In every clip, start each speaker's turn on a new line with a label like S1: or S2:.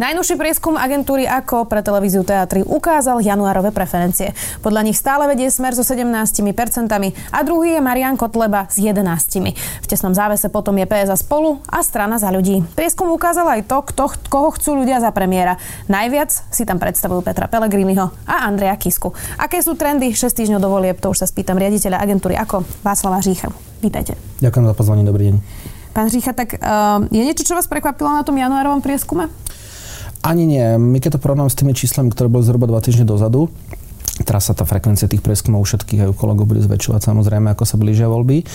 S1: Najnovší prieskum agentúry AKO pre televíziu Teatry ukázal januárové preferencie. Podľa nich stále vedie smer so 17% a druhý je Marian Kotleba s 11%. V tesnom závese potom je PS a spolu a strana za ľudí. Prieskum ukázal aj to, kto, koho chcú ľudia za premiéra. Najviac si tam predstavujú Petra Pellegriniho a Andreja Kisku. Aké sú trendy 6 týždňov do volieb, to už sa spýtam riaditeľa agentúry AKO Václava Řícha. Vítajte.
S2: Ďakujem za pozvanie, dobrý deň.
S1: Pán Řícha, tak uh, je niečo, čo vás prekvapilo na tom januárovom prieskume?
S2: Ani nie. My keď to porovnáme s tými číslami, ktoré boli zhruba dva týždne dozadu, teraz sa tá frekvencia tých prieskumov u všetkých kolegov bude zväčšovať samozrejme, ako sa blížia voľby,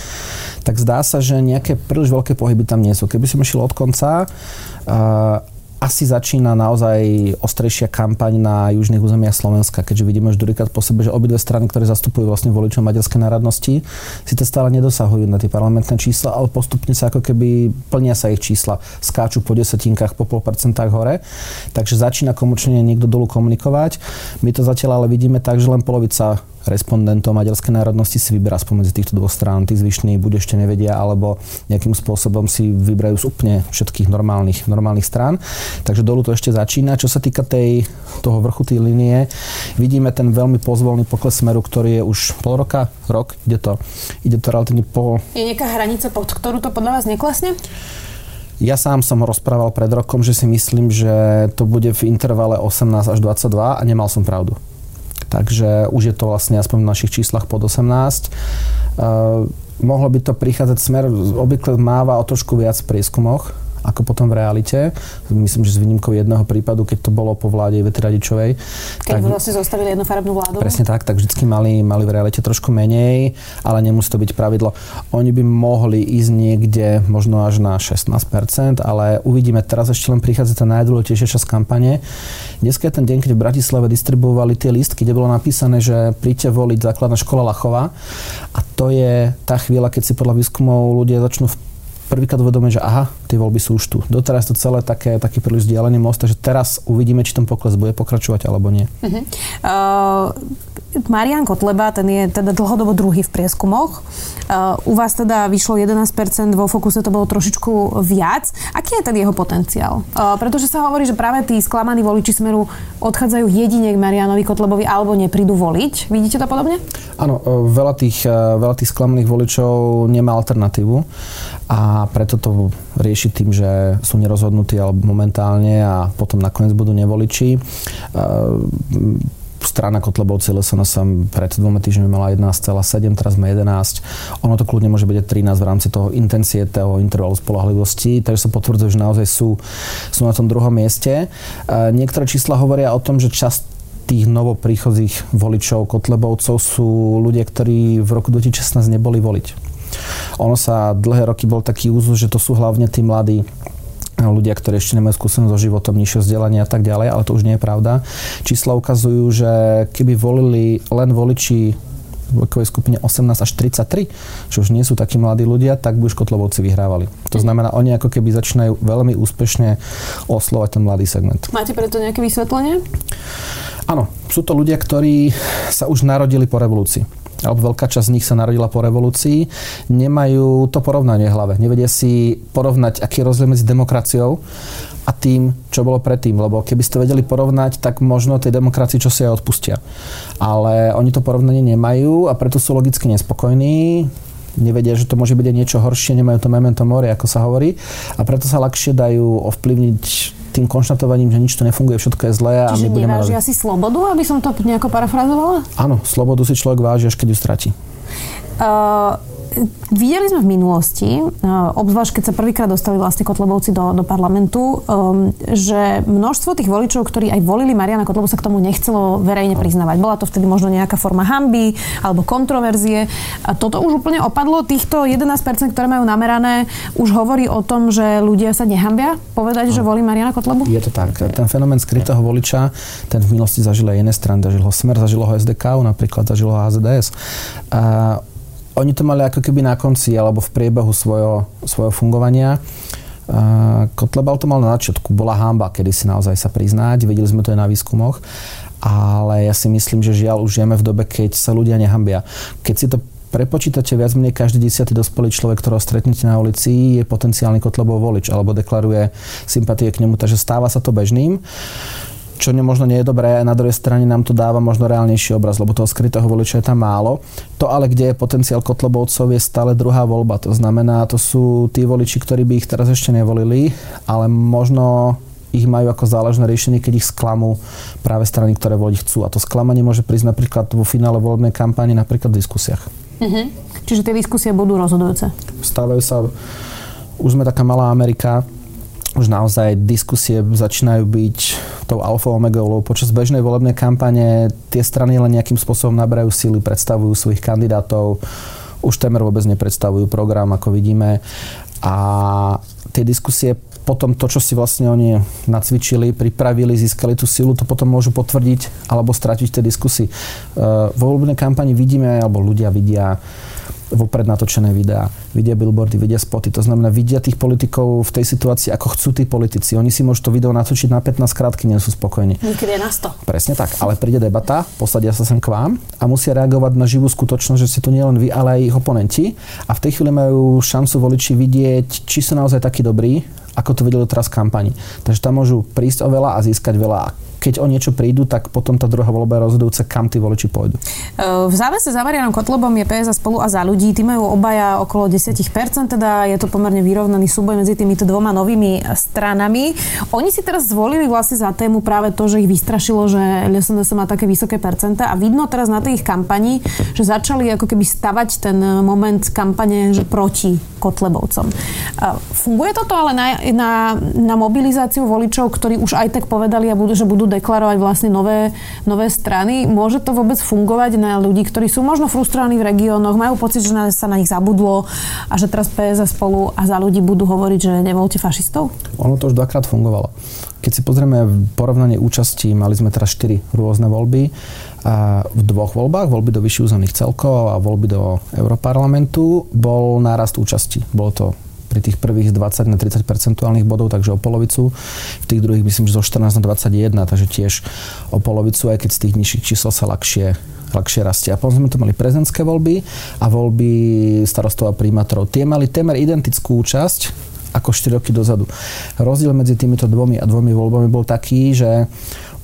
S2: tak zdá sa, že nejaké príliš veľké pohyby tam nie sú. Keby som išiel od konca, uh, asi začína naozaj ostrejšia kampaň na južných územiach Slovenska, keďže vidíme už druhýkrát po sebe, že obidve strany, ktoré zastupujú vlastne voličov maďarskej národnosti, si to stále nedosahujú na tie parlamentné čísla, ale postupne sa ako keby plnia sa ich čísla, skáču po desetinkách, po pol percentách hore. Takže začína komučne niekto dolu komunikovať. My to zatiaľ ale vidíme tak, že len polovica respondentov maďarskej národnosti si vyberá spomedzi týchto dvoch strán. Tí zvyšní buď ešte nevedia, alebo nejakým spôsobom si vyberajú z úplne všetkých normálnych, normálnych strán. Takže dolu to ešte začína. Čo sa týka tej, toho vrchu tej linie, vidíme ten veľmi pozvolný pokles smeru, ktorý je už pol roka, rok, ide to, ide to relatívne po...
S1: Je nejaká hranica, pod ktorú to podľa vás neklesne?
S2: Ja sám som rozprával pred rokom, že si myslím, že to bude v intervale 18 až 22 a nemal som pravdu. Takže už je to vlastne aspoň v našich číslach pod 18. Uh, mohlo by to prichádzať smer, obvykle máva o trošku viac v prieskumoch, ako potom v realite. Myslím, že s výnimkou jedného prípadu, keď to bolo po vláde Ivety Radičovej.
S1: Keď tak, vlastne zostavili jednofarebnú vládu?
S2: Presne tak, tak vždycky mali, mali v realite trošku menej, ale nemusí to byť pravidlo. Oni by mohli ísť niekde možno až na 16%, ale uvidíme, teraz ešte len prichádza tá najdôležitejšia časť kampane. Dneska je ten deň, keď v Bratislave distribuovali tie listky, kde bolo napísané, že príďte voliť základná škola Lachova a to je tá chvíľa, keď si podľa výskumov ľudia začnú prvýkrát uvedomiť, že aha, tie voľby sú už tu. Doteraz to celé také, taký príliš vzdialený most, takže teraz uvidíme, či ten pokles bude pokračovať alebo nie. Uh-huh.
S1: Uh, Marian Kotleba, ten je teda dlhodobo druhý v prieskumoch. Uh, u vás teda vyšlo 11%, vo Fokuse to bolo trošičku viac. Aký je ten jeho potenciál? Uh, pretože sa hovorí, že práve tí sklamaní voliči Smeru odchádzajú jedine k Marianovi Kotlebovi alebo neprídu voliť. Vidíte to podobne?
S2: Áno, uh, veľa tých, uh, veľa tých sklamaných voličov nemá alternatívu a preto to rieši tým, že sú nerozhodnutí alebo momentálne a potom nakoniec budú nevoliči. Strana Kotlebovci Lesona sa pred dvoma týždňami mala 11,7, teraz sme 11. Ono to kľudne môže byť aj 13 v rámci toho intencie, toho intervalu spolahlivosti, takže sa potvrdzuje, že naozaj sú, sú na tom druhom mieste. Niektoré čísla hovoria o tom, že časť tých novopríchodzích voličov Kotlebovcov sú ľudia, ktorí v roku 2016 neboli voliť. Ono sa dlhé roky bol taký úzus, že to sú hlavne tí mladí ľudia, ktorí ešte nemajú skúsenosť so životom, nižšie vzdelanie a tak ďalej, ale to už nie je pravda. Čísla ukazujú, že keby volili len voliči v vekovej skupine 18 až 33, čo už nie sú takí mladí ľudia, tak by už Kotlovovci vyhrávali. To znamená, oni ako keby začínajú veľmi úspešne oslovať ten mladý segment.
S1: Máte preto nejaké vysvetlenie?
S2: Áno, sú to ľudia, ktorí sa už narodili po revolúcii alebo veľká časť z nich sa narodila po revolúcii, nemajú to porovnanie v hlave. Nevedia si porovnať, aký je rozdiel medzi demokraciou a tým, čo bolo predtým. Lebo keby ste vedeli porovnať, tak možno tej demokracii čo si aj odpustia. Ale oni to porovnanie nemajú a preto sú logicky nespokojní nevedia, že to môže byť aj niečo horšie, nemajú to memento mori, ako sa hovorí a preto sa ľahšie dajú ovplyvniť tým konštatovaním, že nič tu nefunguje, všetko je zlé
S1: a Čiže my budeme... Čiže si slobodu, aby som to nejako parafrazovala?
S2: Áno, slobodu si človek váži, až keď ju stratí.
S1: Uh, Videli sme v minulosti, e, obzvlášť keď sa prvýkrát dostali vlastne Kotlebovci do, do parlamentu, um, že množstvo tých voličov, ktorí aj volili Mariana Kotlebu, sa k tomu nechcelo verejne priznávať. Bola to vtedy možno nejaká forma hamby alebo kontroverzie. A toto už úplne opadlo. Týchto 11%, ktoré majú namerané, už hovorí o tom, že ľudia sa nehambia povedať, že volí Mariana Kotlebu?
S2: Je to tak. Ten fenomén skrytého voliča, ten v minulosti zažil aj iné strany. Zažil ho Smer, zažil ho SDK, napríklad zažil ho HZDS. A oni to mali ako keby na konci alebo v priebehu svojho, svojho fungovania. Kotlebal to mal na začiatku. Bola hamba, kedy si naozaj sa priznať. Videli sme to aj na výskumoch. Ale ja si myslím, že žiaľ už žijeme v dobe, keď sa ľudia nehambia. Keď si to prepočítate viac menej každý desiatý dospelý človek, ktorého stretnete na ulici, je potenciálny Kotlebov volič alebo deklaruje sympatie k nemu, takže stáva sa to bežným čo možno nie je dobré, na druhej strane nám to dáva možno reálnejší obraz, lebo toho skrytého voliča je tam málo. To ale, kde je potenciál Kotlobovcov, je stále druhá voľba. To znamená, to sú tí voliči, ktorí by ich teraz ešte nevolili, ale možno ich majú ako záležné riešenie, keď ich sklamú práve strany, ktoré voliť chcú. A to sklamanie môže prísť napríklad vo finále volebnej kampani, napríklad v diskusiách.
S1: Mm-hmm. Čiže tie diskusie budú rozhodujúce?
S2: Stávajú sa, už sme taká malá Amerika, už naozaj diskusie začínajú byť tou alfa lebo počas bežnej volebnej kampane tie strany len nejakým spôsobom naberajú síly, predstavujú svojich kandidátov, už temer vôbec nepredstavujú program, ako vidíme. A tie diskusie potom to, čo si vlastne oni nacvičili, pripravili, získali tú silu, to potom môžu potvrdiť alebo stratiť tie diskusy. Vo voľbnej kampani vidíme, alebo ľudia vidia vopred natočené videá, vidia billboardy, vidia spoty. To znamená, vidia tých politikov v tej situácii, ako chcú tí politici. Oni si môžu to video natočiť na 15 krát, keď nie sú spokojní.
S1: Niekedy je na 100.
S2: Presne tak, ale príde debata, posadia sa sem k vám a musia reagovať na živú skutočnosť, že si tu nie len vy, ale aj ich oponenti. A v tej chvíli majú šancu voliči vidieť, či sú naozaj takí dobrí, ako to videli teraz v kampani. Takže tam môžu prísť o veľa a získať veľa keď o niečo prídu, tak potom tá druhá voľba je rozhodujúca, kam tí voliči pôjdu.
S1: V závese za Marianom Kotlobom je PS a spolu a za ľudí. Tí majú obaja okolo 10%, teda je to pomerne vyrovnaný súboj medzi týmito dvoma novými stranami. Oni si teraz zvolili vlastne za tému práve to, že ich vystrašilo, že LSNS má také vysoké percenta a vidno teraz na tej ich kampani, že začali ako keby stavať ten moment kampane že proti Kotlebovcom. Funguje toto ale na, na, na mobilizáciu voličov, ktorí už aj tak povedali a budú, že deklarovať vlastne nové, nové strany. Môže to vôbec fungovať na ľudí, ktorí sú možno frustrovaní v regiónoch, majú pocit, že sa na nich zabudlo a že teraz PS spolu a za ľudí budú hovoriť, že nevolte fašistov?
S2: Ono to už dvakrát fungovalo. Keď si pozrieme porovnanie účasti, mali sme teraz 4 rôzne voľby. A v dvoch voľbách, voľby do vyšších územných celkov a voľby do Europarlamentu, bol nárast účasti. Bolo to pri tých prvých 20 na 30 percentuálnych bodov, takže o polovicu. V tých druhých myslím, že zo 14 na 21, takže tiež o polovicu, aj keď z tých nižších čísel sa ľahšie ľahšie rastie. A potom sme tu mali prezidentské voľby a voľby starostov a primátorov. Tie mali témer identickú účasť ako 4 roky dozadu. Rozdiel medzi týmito dvomi a dvomi voľbami bol taký, že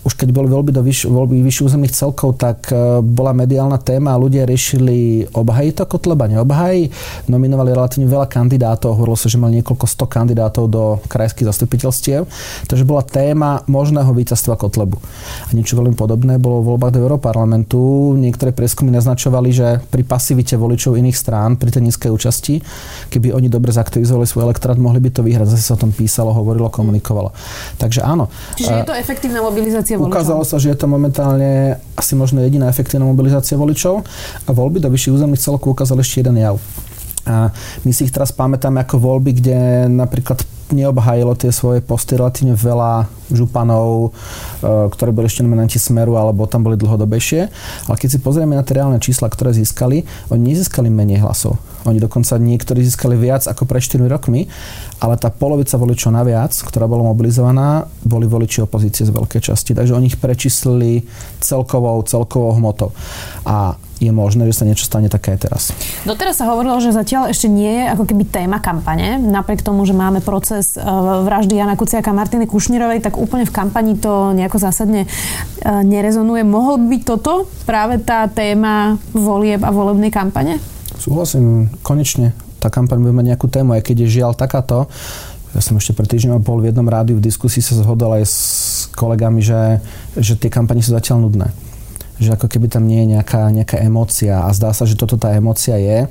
S2: už keď boli voľby do vyš, voľby vyšších územných celkov, tak e, bola mediálna téma a ľudia riešili obhají to Kotleba, neobhají. Nominovali relatívne veľa kandidátov, hovorilo sa, že mali niekoľko sto kandidátov do krajských zastupiteľstiev. Takže bola téma možného víťazstva Kotlebu. A niečo veľmi podobné bolo v voľbách do Európarlamentu. Niektoré prieskumy naznačovali, že pri pasivite voličov iných strán, pri tej nízkej účasti, keby oni dobre zaktivizovali svoj elektorát, mohli by to vyhrať. Zase sa o tom písalo, hovorilo, komunikovalo. Takže áno.
S1: Čiže je to efektívna mobilizácia mobilizácia voličov.
S2: Ukázalo sa, že je to momentálne asi možno jediná efektívna mobilizácia voličov a voľby do vyšších územných celkov ukázali ešte jeden jav. A my si ich teraz pamätáme ako voľby, kde napríklad neobhájilo tie svoje posty relatívne veľa županov, e, ktoré boli ešte nominanti Smeru, alebo tam boli dlhodobejšie. Ale keď si pozrieme na tie reálne čísla, ktoré získali, oni nezískali menej hlasov. Oni dokonca niektorí získali viac ako pred 4 rokmi, ale tá polovica voličov naviac, ktorá bola mobilizovaná, boli voliči opozície z veľkej časti. Takže oni ich prečíslili celkovou, celkovou hmotou. A je možné, že sa niečo stane také aj teraz.
S1: Doteraz sa hovorilo, že zatiaľ ešte nie je ako keby téma kampane. Napriek tomu, že máme proces e, vraždy Jana Kuciaka a Martiny Kušnírovej, tak úplne v kampani to nejako zásadne e, nerezonuje. Mohol byť toto práve tá téma volieb a volebnej kampane?
S2: Súhlasím, konečne tá kampaň bude mať nejakú tému, aj keď je žiaľ takáto, ja som ešte pred týždňom bol v jednom rádiu v diskusii sa zhodol aj s kolegami, že, že tie kampani sú zatiaľ nudné že ako keby tam nie je nejaká, nejaká emócia a zdá sa, že toto tá emócia je.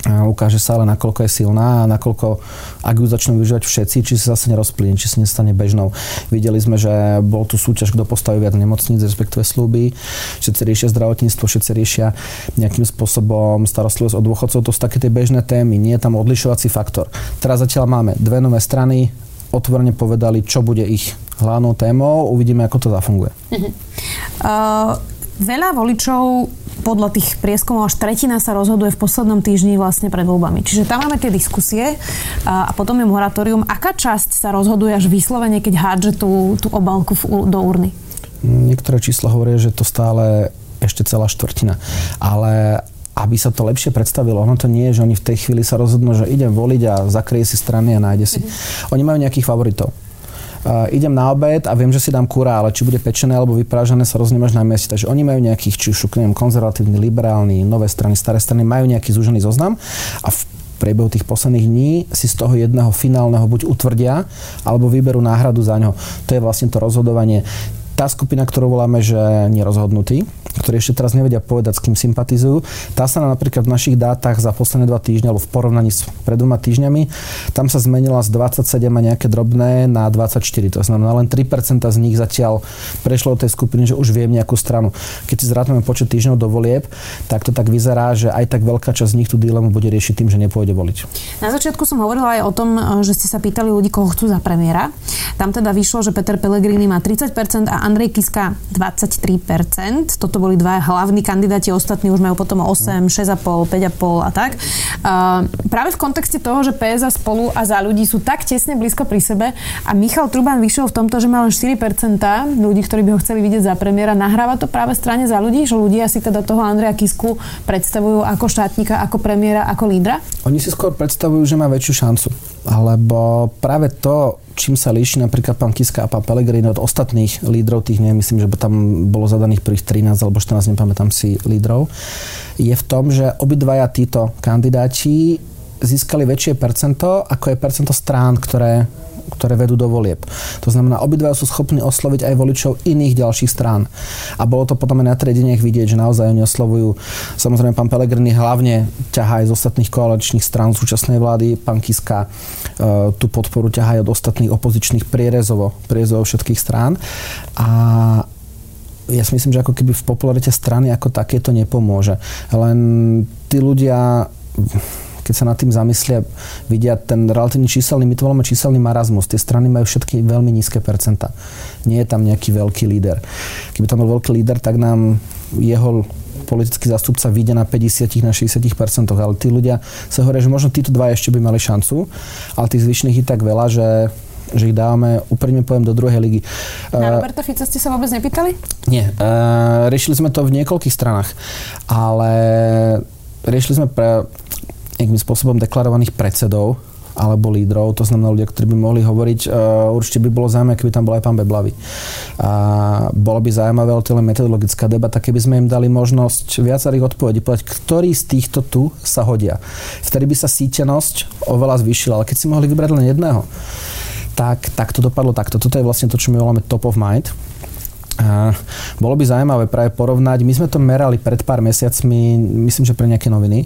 S2: A ukáže sa ale, nakoľko je silná a nakoľko, ak ju začnú využívať všetci, či sa zase nerozplyne, či sa nestane bežnou. Videli sme, že bol tu súťaž, kto postaví viac nemocníc, respektíve slúby. Všetci riešia zdravotníctvo, všetci riešia nejakým spôsobom starostlivosť o dôchodcov. To sú také tie bežné témy, nie je tam odlišovací faktor. Teraz zatiaľ máme dve nové strany, otvorene povedali, čo bude ich hlavnou témou, uvidíme, ako to zafunguje. Uh-huh.
S1: Uh... Veľa voličov podľa tých prieskumov až tretina sa rozhoduje v poslednom týždni vlastne pred voľbami. Čiže tam máme tie diskusie a, a potom je moratórium. Aká časť sa rozhoduje až vyslovene, keď hádže tú, tú obálku v, do urny?
S2: Niektoré čísla hovoria, že to stále ešte celá štvrtina. Ale aby sa to lepšie predstavilo. Ono to nie je, že oni v tej chvíli sa rozhodnú, že idem voliť a zakrie si strany a nájde si. Mm-hmm. Oni majú nejakých favoritov. Uh, idem na obed a viem, že si dám kura, ale či bude pečené alebo vyprážané sa roznemáš na mieste. Takže oni majú nejakých, či už neviem, konzervatívny, liberálny, nové strany, staré strany, majú nejaký zúžený zoznam a v priebehu tých posledných dní si z toho jedného finálneho buď utvrdia, alebo vyberú náhradu za ňo. To je vlastne to rozhodovanie tá skupina, ktorú voláme, že nerozhodnutí, ktorí ešte teraz nevedia povedať, s kým sympatizujú, tá sa napríklad v našich dátach za posledné dva týždne, alebo v porovnaní s pred dvoma týždňami, tam sa zmenila z 27 a nejaké drobné na 24. To znamená, len 3% z nich zatiaľ prešlo do tej skupiny, že už viem nejakú stranu. Keď si zrátame počet týždňov do volieb, tak to tak vyzerá, že aj tak veľká časť z nich tú dilemu bude riešiť tým, že nepôjde voliť.
S1: Na začiatku som hovorila aj o tom, že ste sa pýtali ľudí, koho chcú za premiéra. Tam teda vyšlo, že Peter Pellegrini má 30% a Andrej Kiska 23%. Toto boli dva hlavní kandidáti, ostatní už majú potom 8, 6,5, 5,5 a tak. Uh, práve v kontexte toho, že PS a spolu a za ľudí sú tak tesne blízko pri sebe a Michal Truban vyšiel v tomto, že má len 4% ľudí, ktorí by ho chceli vidieť za premiéra, nahráva to práve strane za ľudí, že ľudia si teda toho Andreja Kisku predstavujú ako štátnika, ako premiéra, ako lídra?
S2: Oni si skôr predstavujú, že má väčšiu šancu. Alebo práve to, čím sa líši napríklad pán Kiska a pán Pellegrini od ostatných lídrov, tých neviem, myslím, že tam bolo zadaných prvých 13 alebo 14, nepamätám si lídrov, je v tom, že obidvaja títo kandidáti získali väčšie percento, ako je percento strán, ktoré ktoré vedú do volieb. To znamená, obidva sú schopní osloviť aj voličov iných ďalších strán. A bolo to potom aj na triedeniach vidieť, že naozaj oni oslovujú, samozrejme pán Pelegrini hlavne ťahá aj z ostatných koaličných strán súčasnej vlády, pán Kiska e, tú podporu ťahá aj od ostatných opozičných prierezovo, prierezovo všetkých strán. A ja si myslím, že ako keby v popularite strany ako také to nepomôže. Len tí ľudia keď sa nad tým zamyslia, vidia ten relatívny číselný, my to voláme číselný marazmus. Tie strany majú všetky veľmi nízke percenta. Nie je tam nejaký veľký líder. Keby tam bol veľký líder, tak nám jeho politický zástupca vyjde na 50 na 60 ale tí ľudia sa hovoria, že možno títo dva ešte by mali šancu, ale tých zvyšných je tak veľa, že že ich dávame, úprimne poviem, do druhej ligy.
S1: Na Roberta Fica ste sa vôbec nepýtali?
S2: Nie. Uh, riešili sme to v niekoľkých stranách, ale riešili sme pre nejakým spôsobom deklarovaných predsedov alebo lídrov, to znamená ľudia, ktorí by mohli hovoriť, uh, určite by bolo zaujímavé, keby tam bol aj pán Beblavy. A bolo by zaujímavé, ale metodologická debata, keby sme im dali možnosť viacerých odpovedí, povedať, ktorí z týchto tu sa hodia. Vtedy by sa sítenosť oveľa zvýšila, ale keď si mohli vybrať len jedného, tak, tak to dopadlo takto. Toto je vlastne to, čo my voláme top of mind. A bolo by zaujímavé práve porovnať, my sme to merali pred pár mesiacmi, myslím, že pre nejaké noviny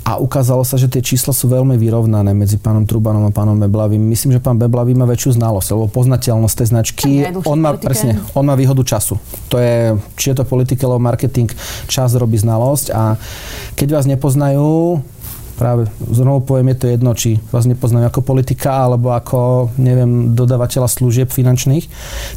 S2: a ukázalo sa, že tie čísla sú veľmi vyrovnané medzi pánom Trubanom a pánom Beblavým. Myslím, že pán Beblavý má väčšiu znalosť, alebo poznateľnosť tej značky. On má, presne, on má výhodu času. To je, či je to politika alebo marketing, čas robí znalosť a keď vás nepoznajú, práve znovu poviem, je to jedno, či vás nepoznajú ako politika alebo ako, neviem, dodávateľa služieb finančných,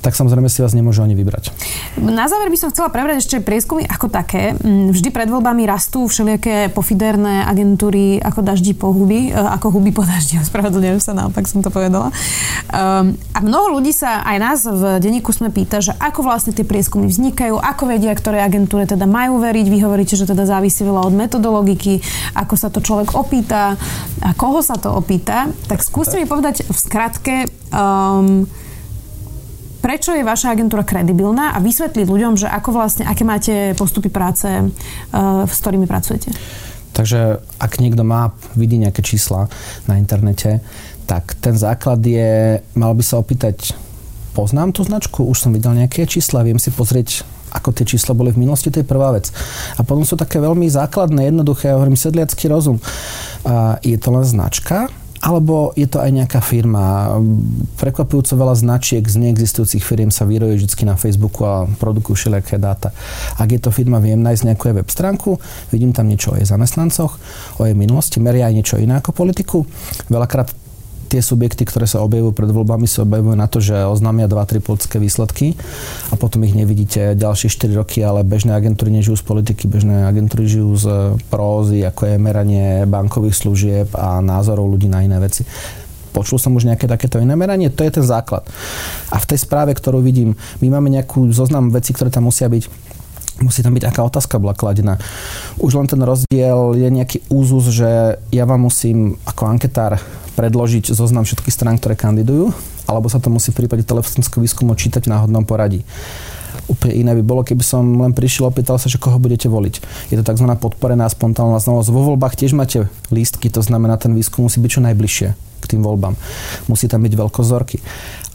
S2: tak samozrejme si vás nemôžu ani vybrať.
S1: Na záver by som chcela prebrať ešte prieskumy ako také. Mm, vždy pred voľbami rastú všelijaké pofiderné agentúry ako daždi po huby, e, ako huby po daždi, ospravedlňujem sa, naopak som to povedala. Um, a mnoho ľudí sa aj nás v denníku sme pýta, že ako vlastne tie prieskumy vznikajú, ako vedia, ktoré agentúre teda majú veriť. Vy hovoríte, že teda závisí veľa od metodologiky, ako sa to človek opýta a koho sa to opýta, tak skúste mi povedať v skratke, um, prečo je vaša agentúra kredibilná a vysvetliť ľuďom, že ako vlastne, aké máte postupy práce, uh, s ktorými pracujete.
S2: Takže ak niekto má, vidí nejaké čísla na internete, tak ten základ je, mal by sa opýtať, poznám tú značku, už som videl nejaké čísla, viem si pozrieť ako tie čísla boli v minulosti, to je prvá vec. A potom sú také veľmi základné, jednoduché, ja hovorím, sedliacký rozum. A je to len značka, alebo je to aj nejaká firma. Prekvapujúco veľa značiek z neexistujúcich firiem sa vyrojuje vždy na Facebooku a produkujú všelijaké dáta. Ak je to firma, viem nájsť nejakú web stránku, vidím tam niečo o jej zamestnancoch, o jej minulosti, meria aj niečo iné ako politiku. Veľakrát tie subjekty, ktoré sa objavujú pred voľbami, sa objavujú na to, že oznámia 2-3 politické výsledky a potom ich nevidíte ďalšie 4 roky, ale bežné agentúry nežijú z politiky, bežné agentúry žijú z prózy, ako je meranie bankových služieb a názorov ľudí na iné veci. Počul som už nejaké takéto iné meranie, to je ten základ. A v tej správe, ktorú vidím, my máme nejakú zoznam vecí, ktoré tam musia byť musí tam byť aká otázka bola kladená. Už len ten rozdiel je nejaký úzus, že ja vám musím ako anketár predložiť zoznam všetkých strán, ktoré kandidujú, alebo sa to musí v prípade telefonického výskumu čítať v náhodnom poradí. Úplne iné by bolo, keby som len prišiel a opýtal sa, že koho budete voliť. Je to tzv. podporená spontánna znalosť. Vo voľbách tiež máte lístky, to znamená, ten výskum musí byť čo najbližšie k tým voľbám. Musí tam byť veľkozorky.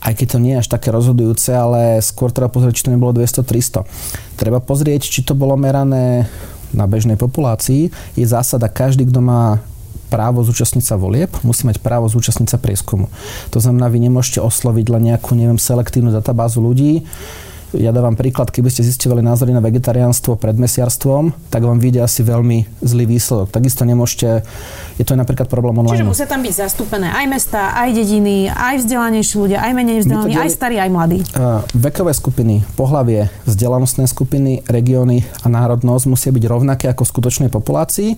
S2: Aj keď to nie je až také rozhodujúce, ale skôr treba pozrieť, či to nebolo 200-300. Treba pozrieť, či to bolo merané na bežnej populácii. Je zásada, každý, kto má právo zúčastniť sa volieb, musí mať právo zúčastniť sa prieskumu. To znamená, vy nemôžete osloviť len nejakú, neviem, selektívnu databázu ľudí, ja dávam príklad, keby ste zistovali názory na vegetariánstvo pred mesiarstvom, tak vám vyjde asi veľmi zlý výsledok. Takisto nemôžete, je to napríklad problém online.
S1: Čiže musia tam byť zastúpené aj mesta, aj dediny, aj vzdelanejší ľudia, aj menej vzdelaní, aj starí, aj mladí.
S2: Uh, vekové skupiny, pohlavie, vzdelanostné skupiny, regióny a národnosť musia byť rovnaké ako v skutočnej populácii.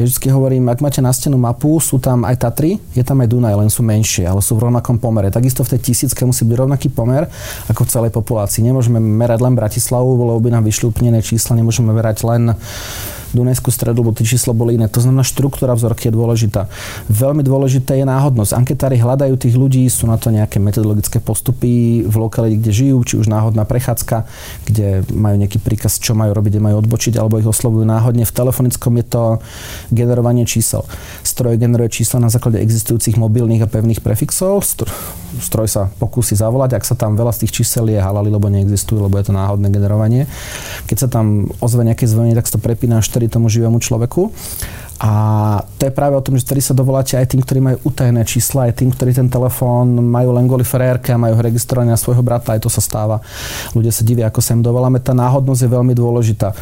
S2: Ja vždy hovorím, ak máte na stenu mapu, sú tam aj Tatry, je tam aj Dunaj, len sú menšie, ale sú v rovnakom pomere. Takisto v tej tisícke musí byť rovnaký pomer ako v celej populácii. Nemôžeme nemôžeme merať len Bratislavu, lebo by nám vyšli úplne čísla, nemôžeme merať len Dunajskú stredu, lebo tie čísla boli iné. To znamená, štruktúra vzorky je dôležitá. Veľmi dôležité je náhodnosť. Anketári hľadajú tých ľudí, sú na to nejaké metodologické postupy v lokalite, kde žijú, či už náhodná prechádzka, kde majú nejaký príkaz, čo majú robiť, kde majú odbočiť, alebo ich oslovujú náhodne. V telefonickom je to generovanie čísel. Stroj generuje čísla na základe existujúcich mobilných a pevných prefixov. Stroj sa pokusí zavolať, ak sa tam veľa z tých čísel je halali, lebo neexistujú, lebo je to náhodné generovanie. Keď sa tam ozve nejaké zvonenie, tak sa to prepína 4 patrí tomu živému človeku. A to je práve o tom, že vtedy sa dovoláte aj tým, ktorí majú utajené čísla, aj tým, ktorí ten telefón majú len kvôli frérke a majú ho registrovaný na svojho brata, aj to sa stáva. Ľudia sa divia, ako sa im dovoláme. Tá náhodnosť je veľmi dôležitá.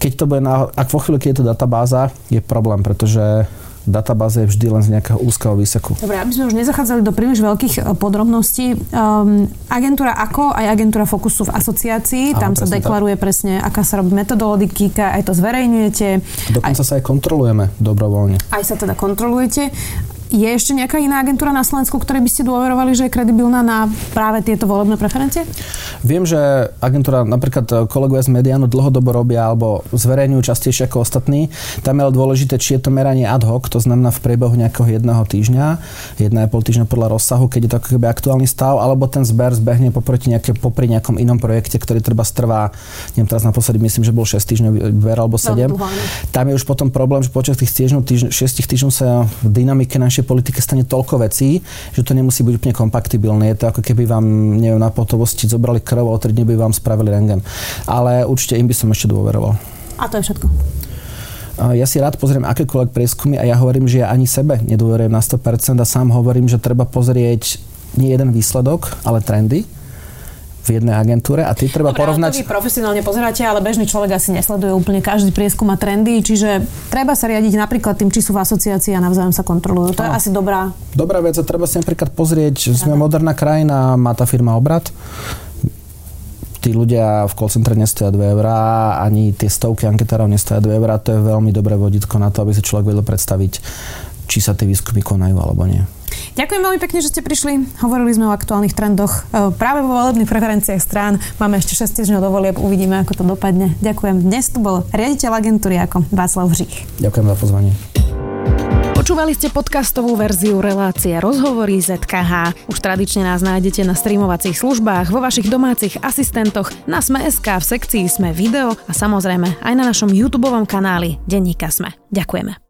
S2: Keď to bude, ak vo chvíli, keď je to databáza, je problém, pretože databáze je vždy len z nejakého úzkeho výseku.
S1: Dobre, aby sme už nezachádzali do príliš veľkých e, podrobností, um, agentúra AKO aj agentúra Fokusu v asociácii, Áno, tam sa deklaruje tak. presne, aká sa robí metodologika, aj to zverejňujete.
S2: Dokonca aj, sa aj kontrolujeme dobrovoľne.
S1: Aj sa teda kontrolujete. Je ešte nejaká iná agentúra na Slovensku, ktorej by ste dôverovali, že je kredibilná na práve tieto volebné preferencie?
S2: Viem, že agentúra, napríklad kolegovia z Medianu dlhodobo robia alebo zverejňujú častejšie ako ostatní. Tam je ale dôležité, či je to meranie ad hoc, to znamená v priebehu nejakého jedného týždňa, jedna pol týždňa podľa rozsahu, keď je to ako keby aktuálny stav, alebo ten zber zbehne poproti nejaké, popri nejakom inom projekte, ktorý treba strvá, neviem, teraz naposledy myslím, že bol 6 týždňov zber alebo 7. Tam je už potom problém, že počas tých týždňov, týždň, 6 týždňov sa v dynamike našej našej politike stane toľko vecí, že to nemusí byť úplne kompatibilné. Je to ako keby vám, neviem, na potovosti zobrali krv a o 3 dní by vám spravili rengen. Ale určite im by som ešte dôveroval.
S1: A to je všetko.
S2: Ja si rád pozriem akékoľvek prieskumy a ja hovorím, že ja ani sebe nedôverujem na 100% a sám hovorím, že treba pozrieť nie jeden výsledok, ale trendy v jednej agentúre a ty treba Dobre, porovnať...
S1: Vy profesionálne pozeráte, ale bežný človek asi nesleduje úplne každý prieskum a trendy, čiže treba sa riadiť napríklad tým, či sú v asociácii a navzájom sa kontrolujú. To no. je asi dobrá...
S2: Dobrá vec a treba si napríklad pozrieť, že sme moderná krajina, má tá firma obrad, tí ľudia v call centre nestoja 2 eurá, ani tie stovky anketárov nestoja 2 eurá, to je veľmi dobré vodítko na to, aby si človek vedel predstaviť, či sa tie výskumy konajú alebo nie.
S1: Ďakujem veľmi pekne, že ste prišli. Hovorili sme o aktuálnych trendoch e, práve vo volebných preferenciách strán. Máme ešte 6 týždňov do volieb, uvidíme, ako to dopadne. Ďakujem. Dnes tu bol riaditeľ agentúry ako Václav Hřích.
S2: Ďakujem za pozvanie.
S1: Počúvali ste podcastovú verziu relácie Rozhovory ZKH. Už tradične nás nájdete na streamovacích službách, vo vašich domácich asistentoch, na Sme.sk, v sekcii Sme video a samozrejme aj na našom YouTube kanáli Denníka Sme. Ďakujeme.